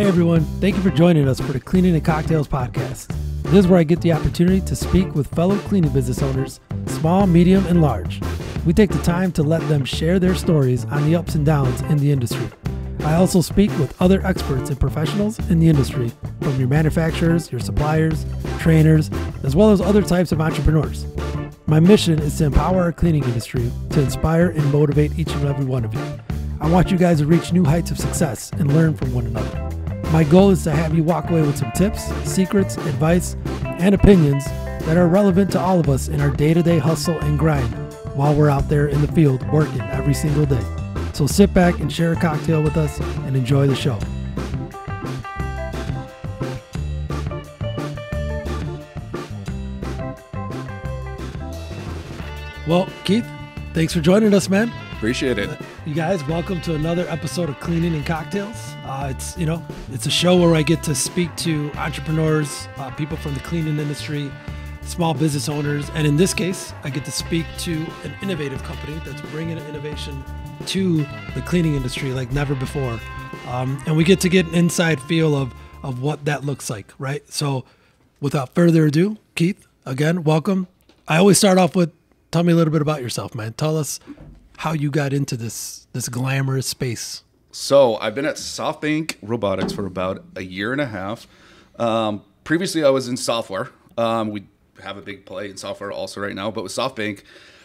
Hey everyone, thank you for joining us for the Cleaning and Cocktails podcast. This is where I get the opportunity to speak with fellow cleaning business owners, small, medium, and large. We take the time to let them share their stories on the ups and downs in the industry. I also speak with other experts and professionals in the industry, from your manufacturers, your suppliers, trainers, as well as other types of entrepreneurs. My mission is to empower our cleaning industry to inspire and motivate each and every one of you. I want you guys to reach new heights of success and learn from one another. My goal is to have you walk away with some tips, secrets, advice, and opinions that are relevant to all of us in our day to day hustle and grind while we're out there in the field working every single day. So sit back and share a cocktail with us and enjoy the show. Well, Keith, thanks for joining us, man. Appreciate it. You guys, welcome to another episode of Cleaning and Cocktails. Uh, it's you know, it's a show where I get to speak to entrepreneurs, uh, people from the cleaning industry, small business owners, and in this case, I get to speak to an innovative company that's bringing innovation to the cleaning industry like never before, um, and we get to get an inside feel of of what that looks like, right? So, without further ado, Keith, again, welcome. I always start off with, tell me a little bit about yourself, man. Tell us how you got into this this glamorous space. So I've been at SoftBank Robotics for about a year and a half. Um, previously, I was in software. Um, we have a big play in software also right now, but with SoftBank,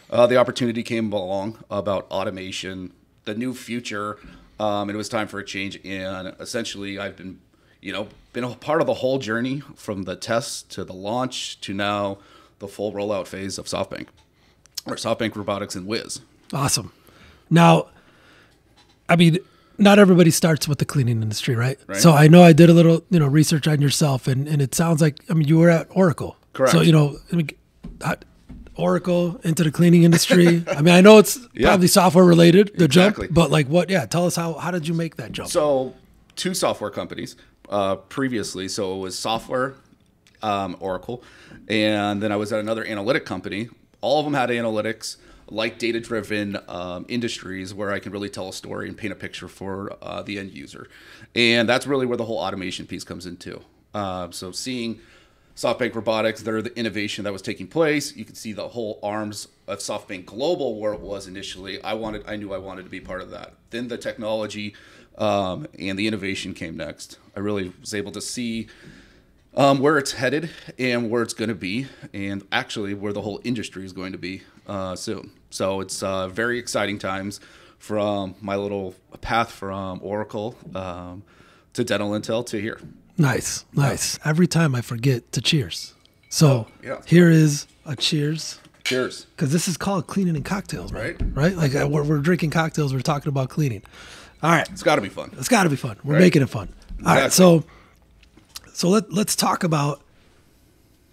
uh, the opportunity came along about automation, the new future, um, and it was time for a change. And essentially, I've been, you know, been a part of the whole journey from the test to the launch to now the full rollout phase of SoftBank or SoftBank Robotics and Whiz. Awesome. Now, I mean, not everybody starts with the cleaning industry, right? Right. So I know I did a little, you know, research on yourself, and and it sounds like I mean you were at Oracle. Correct. So you know, I mean, Oracle into the cleaning industry. I mean, I know it's Yeah. probably software related, the Exactly. jump, but like what? Yeah, tell us how how did you make that jump? So, two software companies uh, previously. So it was software, um, Oracle, and then I was at another analytic company. All of them had analytics, like data-driven um, industries, where I can really tell a story and paint a picture for uh, the end user. And that's really where the whole automation piece comes into. Um, so seeing SoftBank Robotics, they're the innovation that was taking place. You can see the whole arms of SoftBank Global where it was initially. I wanted, I knew I wanted to be part of that. Then the technology um, and the innovation came next. I really was able to see um, where it's headed and where it's going to be, and actually where the whole industry is going to be uh, soon. So it's uh, very exciting times from my little path from Oracle um, to Dental Intel to here. Nice, nice. Every time I forget to cheers. So yeah. here is a cheers. Cheers. because this is called cleaning and cocktails, right? Right. Right? Like uh, we're, we're drinking cocktails, we're talking about cleaning. All right, It's got to be fun. it's got to be fun. We're Right. making it fun. All right, Exactly. so so let let's talk about,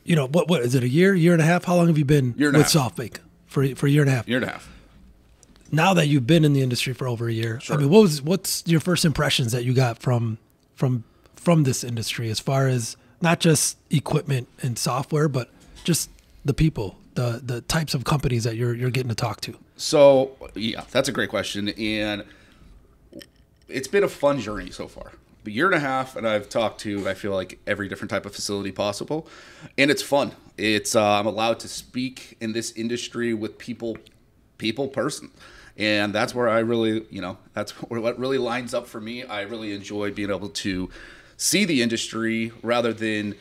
you know, what what is it? A year, year and a half? How long have you been Year and with half. SoftBank for for a year and a half? Year and a half. Now that you've been in the industry for over a year, Sure. I mean, what was what's your first impressions that you got from from from this industry as far as not just equipment and software, but just the people, the the types of companies that you're you're getting to talk to. So yeah, that's a great question, and it's been a fun journey so far. A year and a half, and I've talked to I feel like every different type of facility possible, and it's fun. It's uh, I'm allowed to speak in this industry with people, people person, and that's where I really you know that's what really lines up for me. I really enjoy being able to see the industry rather than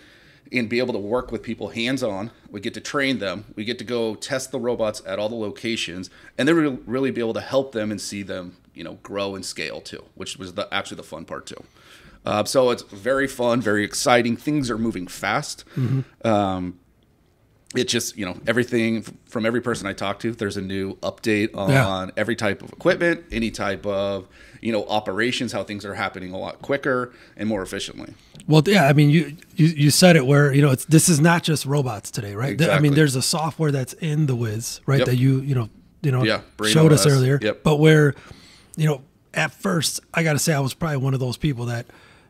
and be able to work with people hands on. We get to train them. We get to go test the robots at all the locations, and then we'll really be able to help them and see them, you know, grow and scale too, which was the, actually the fun part too. Uh, so it's very fun, very exciting. Things are moving fast. Um, it just you know everything f- from every person I talk to. There's a new update on Yeah. every type of equipment, any type of you know operations, how things are happening a lot quicker and more efficiently. Well, yeah, I mean, you you, you said it where you know it's this is not just robots today, right? Th- I mean, there's a software that's in the Whiz, right? Yep. That you you know you know Yeah, showed us earlier. Yep. But where, you know, at first, I got to say, I was probably one of those people that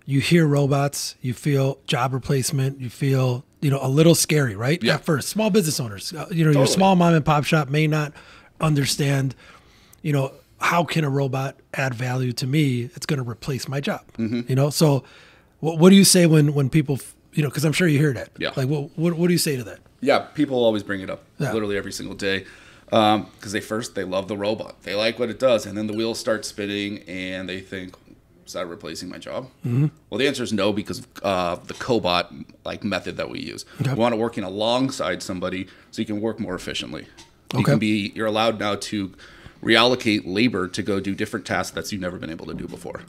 you hear robots, you feel job replacement, you feel you know a little scary, right? Yeah. At first, small business owners, uh, you know, your small mom and pop shop may not understand, you know, how can a robot add value to me? It's going to replace my job, Mm-hmm. you know. So What, what do you say when when people you know? Because I'm sure you hear that. Yeah. Like what, what what do you say to that? Yeah, people always bring it up, Yeah. literally every single day, because they first they love the robot, they like what it does, and then the wheels start spinning, and they think, "Is that replacing my job?" Mm-hmm. Well, the answer is no, because of uh, the cobot like method that we use. Okay. We want it working alongside somebody, so you can work more efficiently. You Okay. can be you're allowed now to reallocate labor to go do different tasks that you've never been able to do before.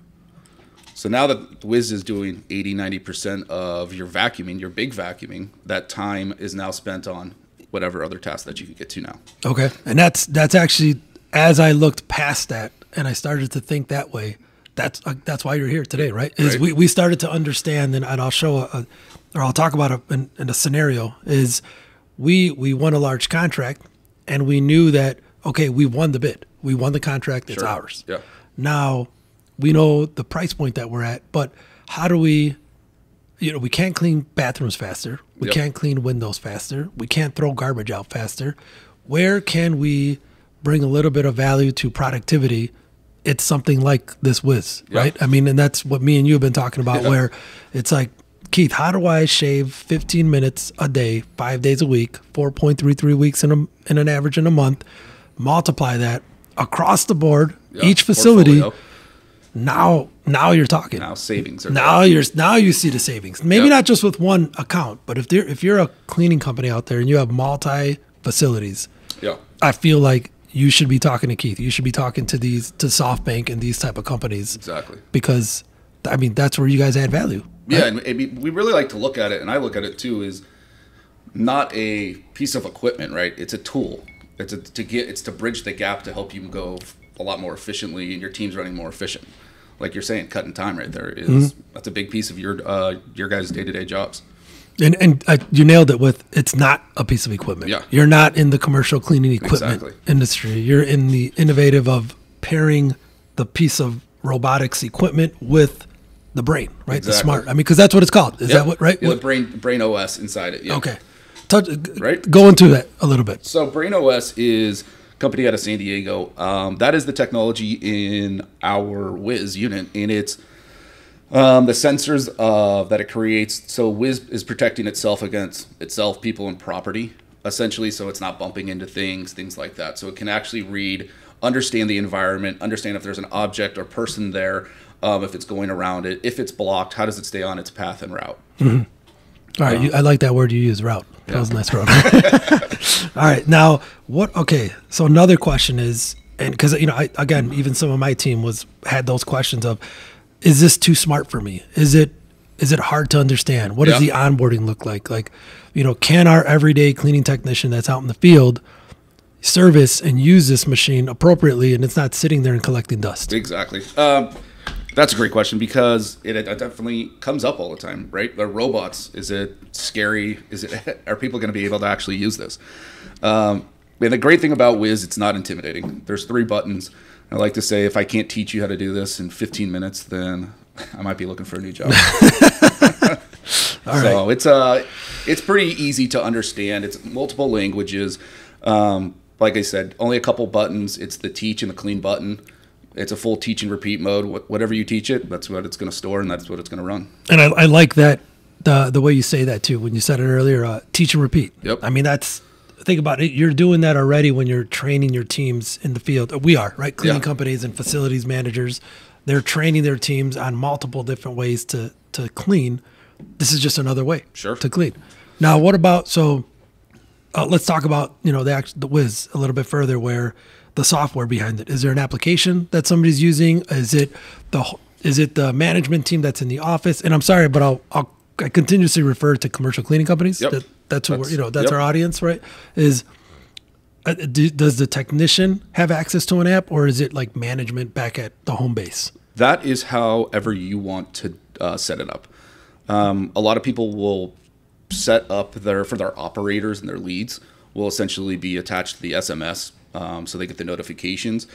So now that Whiz is doing 80, 90% of your vacuuming, your big vacuuming, that time is now spent on whatever other tasks that you can get to now. Okay, and that's that's actually as I looked past that and I started to think that way. That's uh, that's why you're here today, right? Is Right. we, we started to understand, and, and I'll show a, a or I'll talk about a, in, in a scenario is we we won a large contract and we knew that okay we won the bid, we won the contract, it's Sure. ours. Yeah. Now we know the price point that we're at, but how do we? You know, we can't clean bathrooms faster. We Yep. can't clean windows faster. We can't throw garbage out faster. Where can we bring a little bit of value to productivity? It's something like this Whiz, Yeah. right? I mean, and that's what me and you have been talking about. Yeah. Where it's like, Keith, how do I shave 15 minutes a day, five days a week, 4.33 weeks in a in an average in a month? Multiply that across the board, Yeah, each facility. portfolio. Now, now you're talking. Now savings are Now you're now you see the savings. Maybe not just with one account, but if there if you're a cleaning company out there and you have multi facilities, Yeah. I feel like you should be talking to Keith. You should be talking to these to SoftBank and these type of companies Exactly. because I mean that's where you guys add value. Yeah, and I mean, we really like to look at it, and I look at it too, is not a piece of equipment, right? It's a tool. It's a, to get, it's to bridge the gap to help you go a lot more efficiently, and your team's running more efficient. Like you're saying, cutting time right there is- Mm-hmm. that's a big piece of your uh, your guys' day to day jobs. And and uh, you nailed it with it's not a piece of equipment. Yeah. You're not in the commercial cleaning equipment Exactly. industry. You're in the innovative of pairing the piece of robotics equipment with the brain, right? Exactly. The smart. I mean, because that's what it's called. Is that what right? Yeah, What- the brain brain OS inside it. Yeah. okay. Touch, Right. Go into that a little bit. So Brain OS is a company out of San Diego. Um, that is the technology in our Whiz unit, and it's um, the sensors uh, that it creates. So Whiz is protecting itself against itself, people, and property, essentially. So it's not bumping into things, things like that. So it can actually read, understand the environment, understand if there's an object or person there, um, if it's going around it, if it's blocked, how does it stay on its path and route. All right, you, I like that word you use, route. That Yeah. was a nice route. All right, now what? Okay, so another question is, and because you know, I, again, even some of my team was had those questions of, is this too smart for me? Is it is it hard to understand? What does the onboarding look like? Like, you know, can our everyday cleaning technician that's out in the field service and use this machine appropriately, and it's not sitting there and collecting dust? Exactly. Um, that's a great question because it, it definitely comes up all the time, right? The robots. Is it scary? Is it? Are people going to be able to actually use this? Um, and the great thing about Whiz, it's not intimidating. There's three buttons. I like to say, if I can't teach you how to do this in 15 minutes, then I might be looking for a new job. so it's uh, it's pretty easy to understand. It's multiple languages. Um, like I said, only a couple buttons. It's the teach and the clean button. It's a full teach and repeat mode. Wh- Whatever you teach it, that's what it's going to store and that's what it's going to run. And I, I like that the the way you say that too. When you said it earlier, uh, teach and repeat. Yep. I mean, that's think about it. You're doing that already when you're training your teams in the field. We are right, cleaning Yeah. companies and facilities managers. They're training their teams on multiple different ways to to clean. This is just another way Sure. to clean. Now, what about so? Uh, let's talk about you know the the Whiz a little bit further. Where the software behind it is there an application that somebody's using? Is it the is it the management team that's in the office? And I'm sorry, but I'll, I'll I continuously refer to commercial cleaning companies. Yep. That, that's That's- you know that's yep. our audience, right? Is uh, do, does the technician have access to an app, or is it like management back at the home base? That is however you want to uh, set it up. Um, a lot of people will set up their for their operators and their leads will essentially be attached to the SMS, um, so they get the notifications.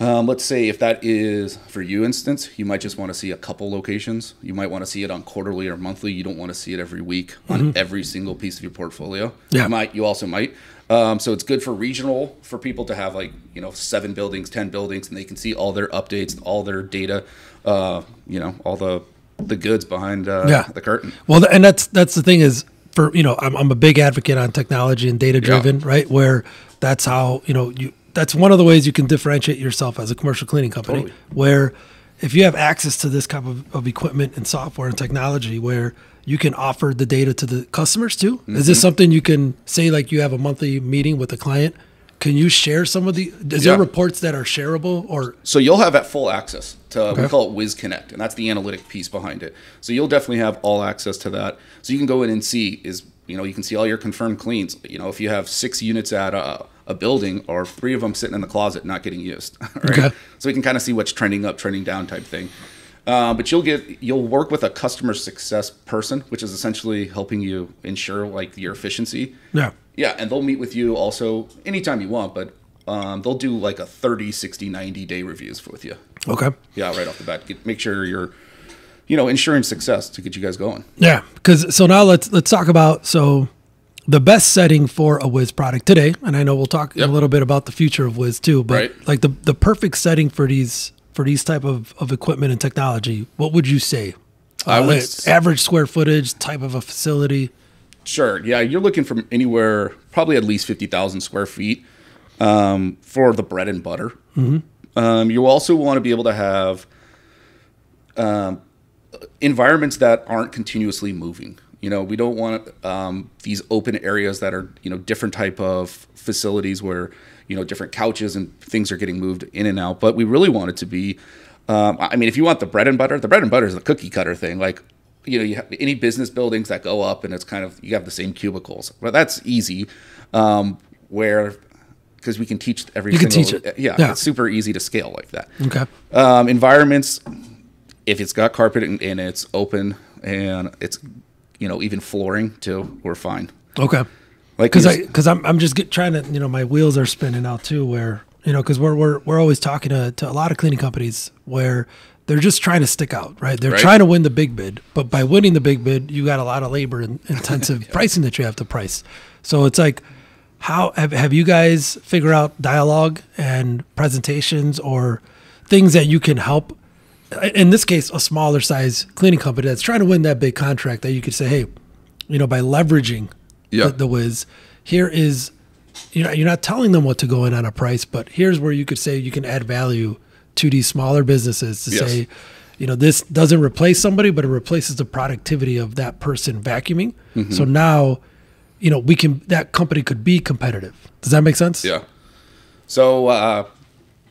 Um, let's say if that is for you instance, you might just want to see a couple locations. You might want to see it on quarterly or monthly. You don't want to see it every week on every single piece of your portfolio. Yeah. You might. You also might. Um, so it's good for regional for people to have like you know seven buildings, ten buildings, and they can see all their updates, all their data. Uh, you know all the the goods behind uh, Yeah. the curtain. Well, and that's that's the thing is for you know I'm I'm a big advocate on technology and data driven, right? Where that's how you know you that's one of the ways you can differentiate yourself as a commercial cleaning company. Totally. Where if you have access to this type of, of equipment and software and technology, where you can offer the data to the customers too. Is this mm-hmm. something you can say like you have a monthly meeting with a client? Can you share some of the? Is there reports that are shareable or? So you'll have at full access to Okay. we call it Whiz Connect, and that's the analytic piece behind it. So you'll definitely have all access to that. So you can go in and see is you know you can see all your confirmed cleans. You know if you have six units at a, a building or three of them sitting in the closet not getting used, right? Okay. So we can kind of see what's trending up, trending down type thing. Uh, but you'll get you'll work with a customer success person, which is essentially helping you ensure like your efficiency. Yeah. Yeah, and they'll meet with you also anytime you want, but um, they'll do like a 30, 60, 90 day reviews with you. Okay. Yeah, right off the bat. Get, make sure you're, you know, ensuring success to get you guys going. Yeah, because so now let's let's talk about so the best setting for a Whiz product today, and I know we'll talk Yep. a little bit about the future of Whiz too, but Right. like the the perfect setting for these for these type of, of equipment and technology, what would you say? I Uh, would like, average square footage, type of a facility. Sure. Yeah, you're looking from anywhere, probably at least 50,000 square feet um, for the bread and butter. Um, you also want to be able to have um, environments that aren't continuously moving. You know, we don't want um, these open areas that are, you know, different type of facilities where, you know, different couches and things are getting moved in and out. But we really want it to be, um, I mean, if you want the bread and butter, the bread and butter is the cookie cutter thing. Like, you know, you have any business buildings that go up and it's kind of, you have the same cubicles. But that's easy. Um, where, because we can teach every You can teach it. Yeah, Yeah. it's super easy to scale like that Okay. um, environments if it's got carpet and, and it's open and it's you know even flooring too we're fine Okay. like because I because I'm I'm just get, trying to you know my wheels are spinning out too where you know because we're we're we're always talking to to a lot of cleaning companies where they're just trying to stick out right they're Right. trying to win the big bid but by winning the big bid you got a lot of labor and intensive pricing that you have to price so it's like how have, have you guys figure out dialogue and presentations or things that you can help in this case a smaller size cleaning company that's trying to win that big contract that you could say hey you know by leveraging Yeah. the, the Whiz here is you know you're not telling them what to go in on a price but here's where you could say you can add value to these smaller businesses to Yes. say you know this doesn't replace somebody but it replaces the productivity of that person vacuuming Mm-hmm. so now you know we can that company could be competitive does that make sense yeah so uh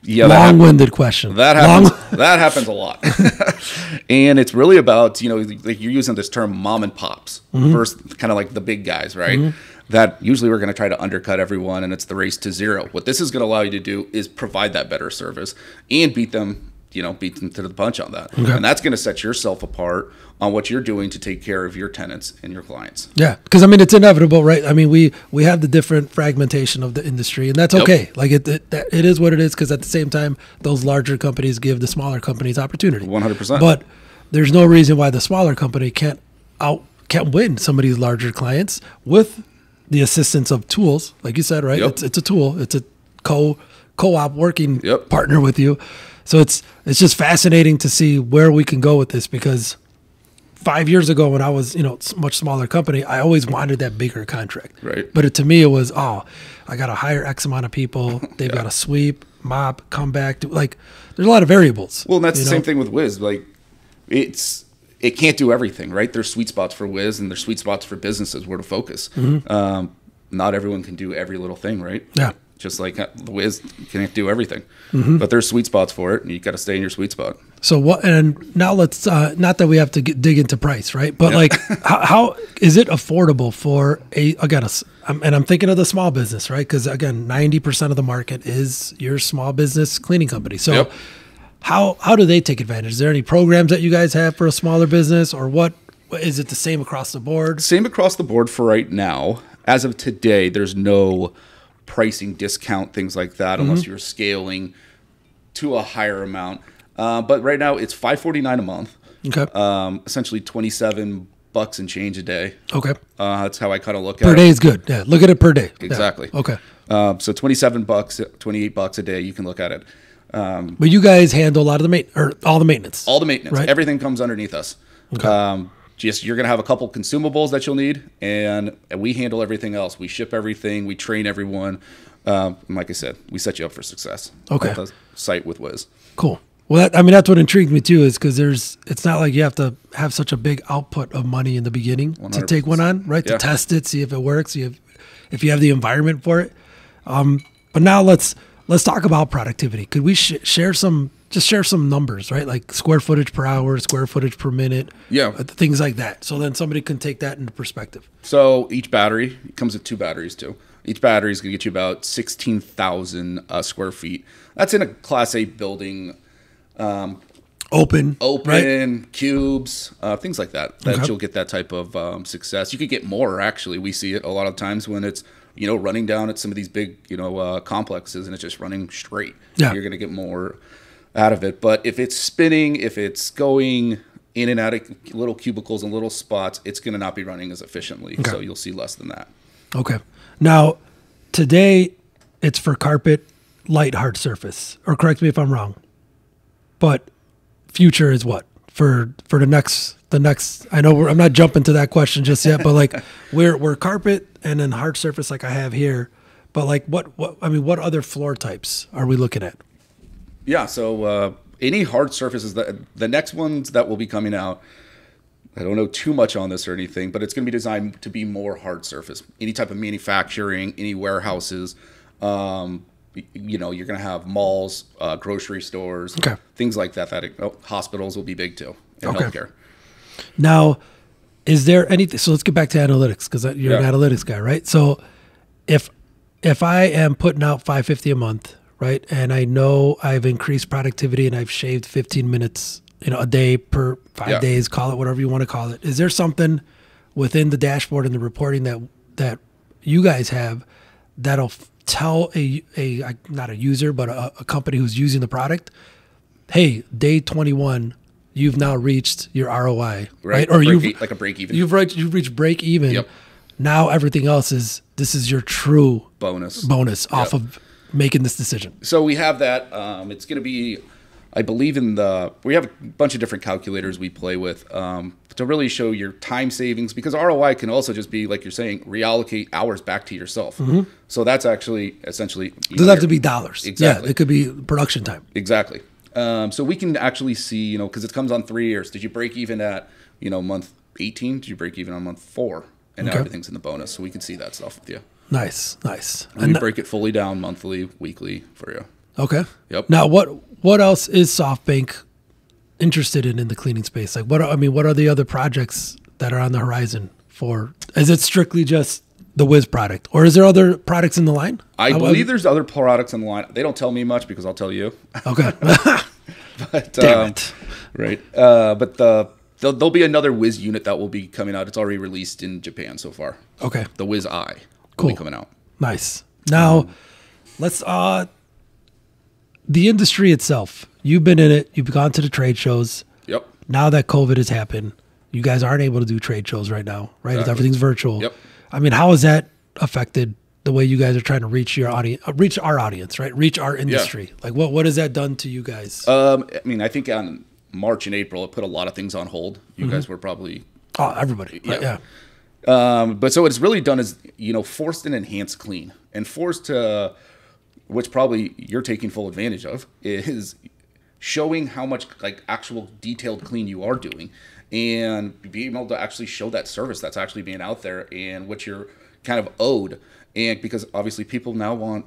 yeah long-winded question. That Long- happens that happens a lot. And it's really about you know like you're using this term mom and pops Mm-hmm. first kind of like the big guys right? That usually we're going to try to undercut everyone and it's the race to zero. What this is going to allow you to do is provide that better service and beat them you know beat them to the punch on that and that's going to set yourself apart on what you're doing to take care of your tenants and your clients Yeah, because I mean it's inevitable, right? I mean we we have the different fragmentation of the industry, and that's Yep. okay. Like it it, that, it is what it is. Because at the same time, those larger companies give the smaller companies opportunity. 100%. But there's no reason why the smaller company can't out can't win some of these larger clients with the assistance of tools, like you said, right? Yep. It's it's a tool. It's a co co-op working Yep. partner with you. So it's it's just fascinating to see where we can go with this because five years ago when I was, you know, much smaller company, I always wanted that bigger contract. Right. But it, to me, it was, oh, I got to hire X amount of people. They've got to sweep, mop, come back. Do, like, there's a lot of variables. Well, and that's the know? same thing with Whiz. Like, it's it can't do everything, right? There's sweet spots for Whiz, and there's sweet spots for businesses where to focus. Um, not everyone can do every little thing, right? Mm-hmm. Yeah. Just like uh, the Whiz can't do everything, Mm-hmm. but there's sweet spots for it, and you got to stay in your sweet spot. So what? And now let's uh, not that we have to get, dig into price, right? But like, how, how is it affordable for a again? A, I'm- and I'm thinking of the small business, right? Because again, ninety percent of the market is your small business cleaning company. So Yep. how how do they take advantage? Is there any programs that you guys have for a smaller business, or what? Is it the same across the board? Same across the board for right now. As of today, there's no pricing discount, things like that, unless Mm-hmm. you're scaling to a higher amount. Uh, but right now, it's five forty nine a month. Okay. um, essentially 27 bucks and change a day. okay. Uh, that's how I kind of look Per at it. Per day is good. Yeah. Look at it per day. Yeah. Exactly. Okay. Um, so 27 bucks, 28 bucks a day, you can look at it. But you guys handle a lot of the main or all the maintenance. All the maintenance, Right. everything comes underneath us. Um, just you're gonna have a couple consumables that you'll need, and we handle everything else. We ship everything. We train everyone. Um, and like I said, we set you up for success. Okay. Site with Whiz. Cool. Well, that, I mean, that's what intrigued me too, is because there's, it's not like you have to have such a big output of money in the beginning to take one on, right? Yeah. To test it, see if it works, see if, if you have the environment for it. Um, but now let's let's talk about productivity. Could we sh- share some, just share some numbers, right? Like square footage per hour, square footage per minute, Yeah. uh, things like that. So then somebody can take that into perspective. So each battery comes with two batteries too. Each battery is going to get you about sixteen thousand uh, square feet. That's in a Class A building, Open, open right? cubes, uh, things like that. That Okay. you'll get that type of um, success. You could get more. Actually, we see it a lot of times when it's you know running down at some of these big you know uh, complexes and it's just running straight. Yeah. you're going to get more out of it. But if it's spinning, if it's going in and out of little cubicles and little spots, it's going to not be running as efficiently. So you'll see less than that. Okay. Now, today it's for carpet, light, hard surface. Or correct me if I'm wrong. But future is what for for the next the next. I know we're, I'm not jumping to that question just yet, but like we're we're carpet and then hard surface like I have here. But like what what I mean, what other floor types are we looking at? Yeah, so uh, any hard surfaces that the next ones that will be coming out, I don't know too much on this or anything, but it's going to be designed to be more hard surface. Any type of manufacturing, any warehouses, um, you know, you're going to have malls, uh, grocery stores, Okay. things like that. That oh, hospitals will be big too in Okay. healthcare. Now, is there anything? So let's get back to analytics because you're Yeah. an analytics guy, right? So if if I am putting out 550 a month, right, and I know I've increased productivity and I've shaved 15 minutes, you know, a day per five Yeah. days, call it whatever you want to call it. Is there something within the dashboard and the reporting that that you guys have that'll tell a a a- not a user but a, a company who's using the product, hey, day 21, you've now reached your ROI, right? Or Or you've e- like a break even you've reached you've reached break even. Yep. Now everything else is this is your true bonus. bonus off Yep. of making this decision. So we have that. Um, it's going to be, I believe in the. We have a bunch of different calculators we play with um, to really show your time savings because ROI can also just be like you're saying reallocate hours back to yourself. So that's actually essentially Mm-hmm. Doesn't have to be dollars. Exactly. Yeah, it could be production time. Exactly. Um, so we can actually see, you know, because it comes on three years. Did you break even at, you know, month 18? Did you break even on month four? And now everything's in the bonus. So we can see that stuff with you. Nice, nice. And And we break it fully down monthly, weekly for you. okay. Yep. Now what what else is SoftBank interested in in the cleaning space? Like what are, I mean, what are the other projects that are on the horizon for? Is it strictly just the Whiz product, or is there other products in the line? I would- believe there's other products in the line. They don't tell me much because I'll tell you. Okay. But, Damn um, it. Right. Uh, but the there'll, there'll be another Whiz unit that will be coming out. It's already released in Japan so far. Okay. The Whiz i Cool. coming out. Nice. Now, let's uh the industry itself. You've been in it. You've gone to the trade shows. Yep. Now that COVID has happened, you guys aren't able to do trade shows right now, right? Exactly. Everything's virtual. Yep. I mean, how has that affected the way you guys are trying to reach your audience, uh, reach our audience, right? Reach our industry. Yeah. Like, what what has that done to you guys? Um, I mean, I think on March and April, it put a lot of things on hold. You guys were probably oh, everybody. Right? yeah. Um, but so what it's really done is, you know, forced an enhanced clean and forced to, which probably you're taking full advantage of, is showing how much like actual detailed clean you are doing and being able to actually show that service that's actually being out there and what you're kind of owed. And because obviously people now want,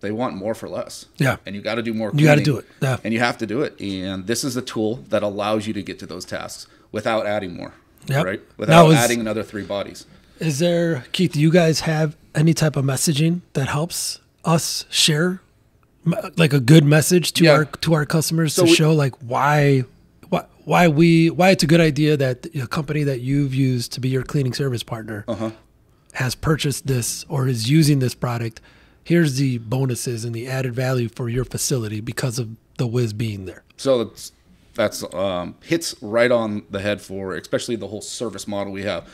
they want more for less. Yeah. And you got to do more. You gotta do it. Yeah. And you have to do it. And this is a tool that allows you to get to those tasks without adding more. Yep. Right. Now Without is- adding another three bodies. Is there, Keith, do you guys have any type of messaging that helps us share like a good message to Yeah. our to our customers So to we- show like why why why we why it's a good idea that a company that you've used to be your cleaning service partner Uh-huh. has purchased this or is using this product. Here's the bonuses and the added value for your facility because of the Whiz being there. So that's that's um, hits right on the head for especially the whole service model we have.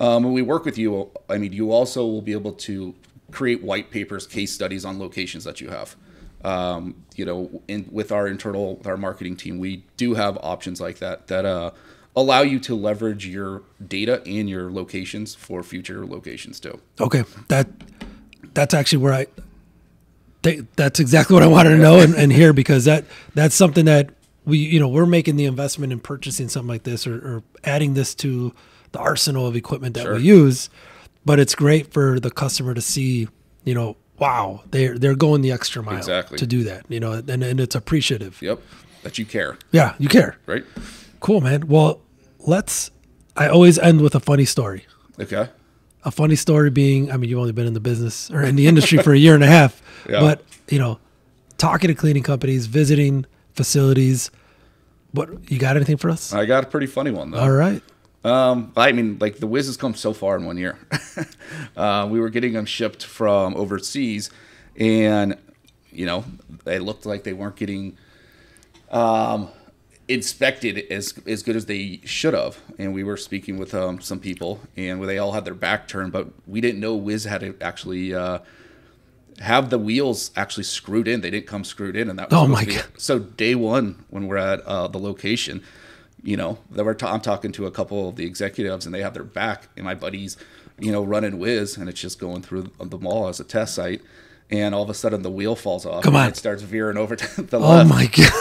Um, when we work with you, I mean, you also will be able to create white papers, case studies on locations that you have. Um, you know, in, with our internal, with our marketing team, we do have options like that that uh, allow you to leverage your data and your locations for future locations too. Okay, that that's actually where I. Think that's exactly what I wanted to know and, and hear because that that's something that we you know we're making the investment in purchasing something like this or, or adding this to the arsenal of equipment that Sure. we use, but it's great for the customer to see you know wow they're they're going the extra mile Exactly. to do that you know and and it's appreciative. Yep, that you care, Yeah, you care. right? Cool, man. Well, let's. I always end with a funny story. Okay. a funny story being i mean you've only been in the business or in the industry for a year and a half Yeah. but you know talking to cleaning companies visiting facilities what you got anything for us I got a pretty funny one though. all right Um, I mean, like the Whiz has come so far in one year. uh, we were getting them shipped from overseas, and you know, they looked like they weren't getting um, inspected as as good as they should have. And we were speaking with um, some people, and they all had their back turned, but we didn't know Whiz had to actually. Uh, have the wheels actually screwed in. They didn't come screwed in, and that was Oh my God. so day one when we're at uh, the location, you know, that we're I'm talking to a couple of the executives and they have their back, and my buddies, you know, running Whiz, and it's just going through the mall as a test site, and all of a sudden the wheel falls off. Come and on. it starts veering over to the oh left. Oh my god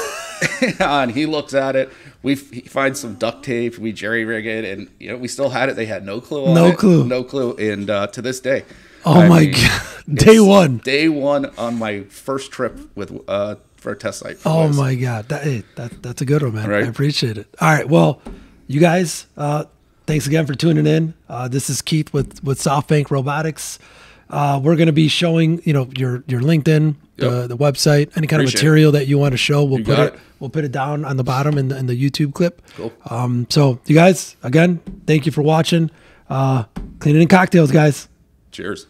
and he looks at it. We f- he finds some duct tape. We jerry rig it, and you know we still had it. They had no clue. On No it, clue. No clue. And uh, to this day. Oh I my mean, god day one Day one on my first trip with uh for a test site. oh my god that, hey, that that's a good one man Right. i appreciate it all right well you guys uh thanks again for tuning in uh this is keith with with softbank robotics uh, we're going to be showing, you know, your your LinkedIn, the, Yep. the website, any kind of Appreciate it. material that you want to show. We'll You put it, it. We'll put it down on the bottom in the in the YouTube clip. Cool. Um, so you guys, again, thank you for watching. Uh, cleaning and cocktails, guys. Cheers.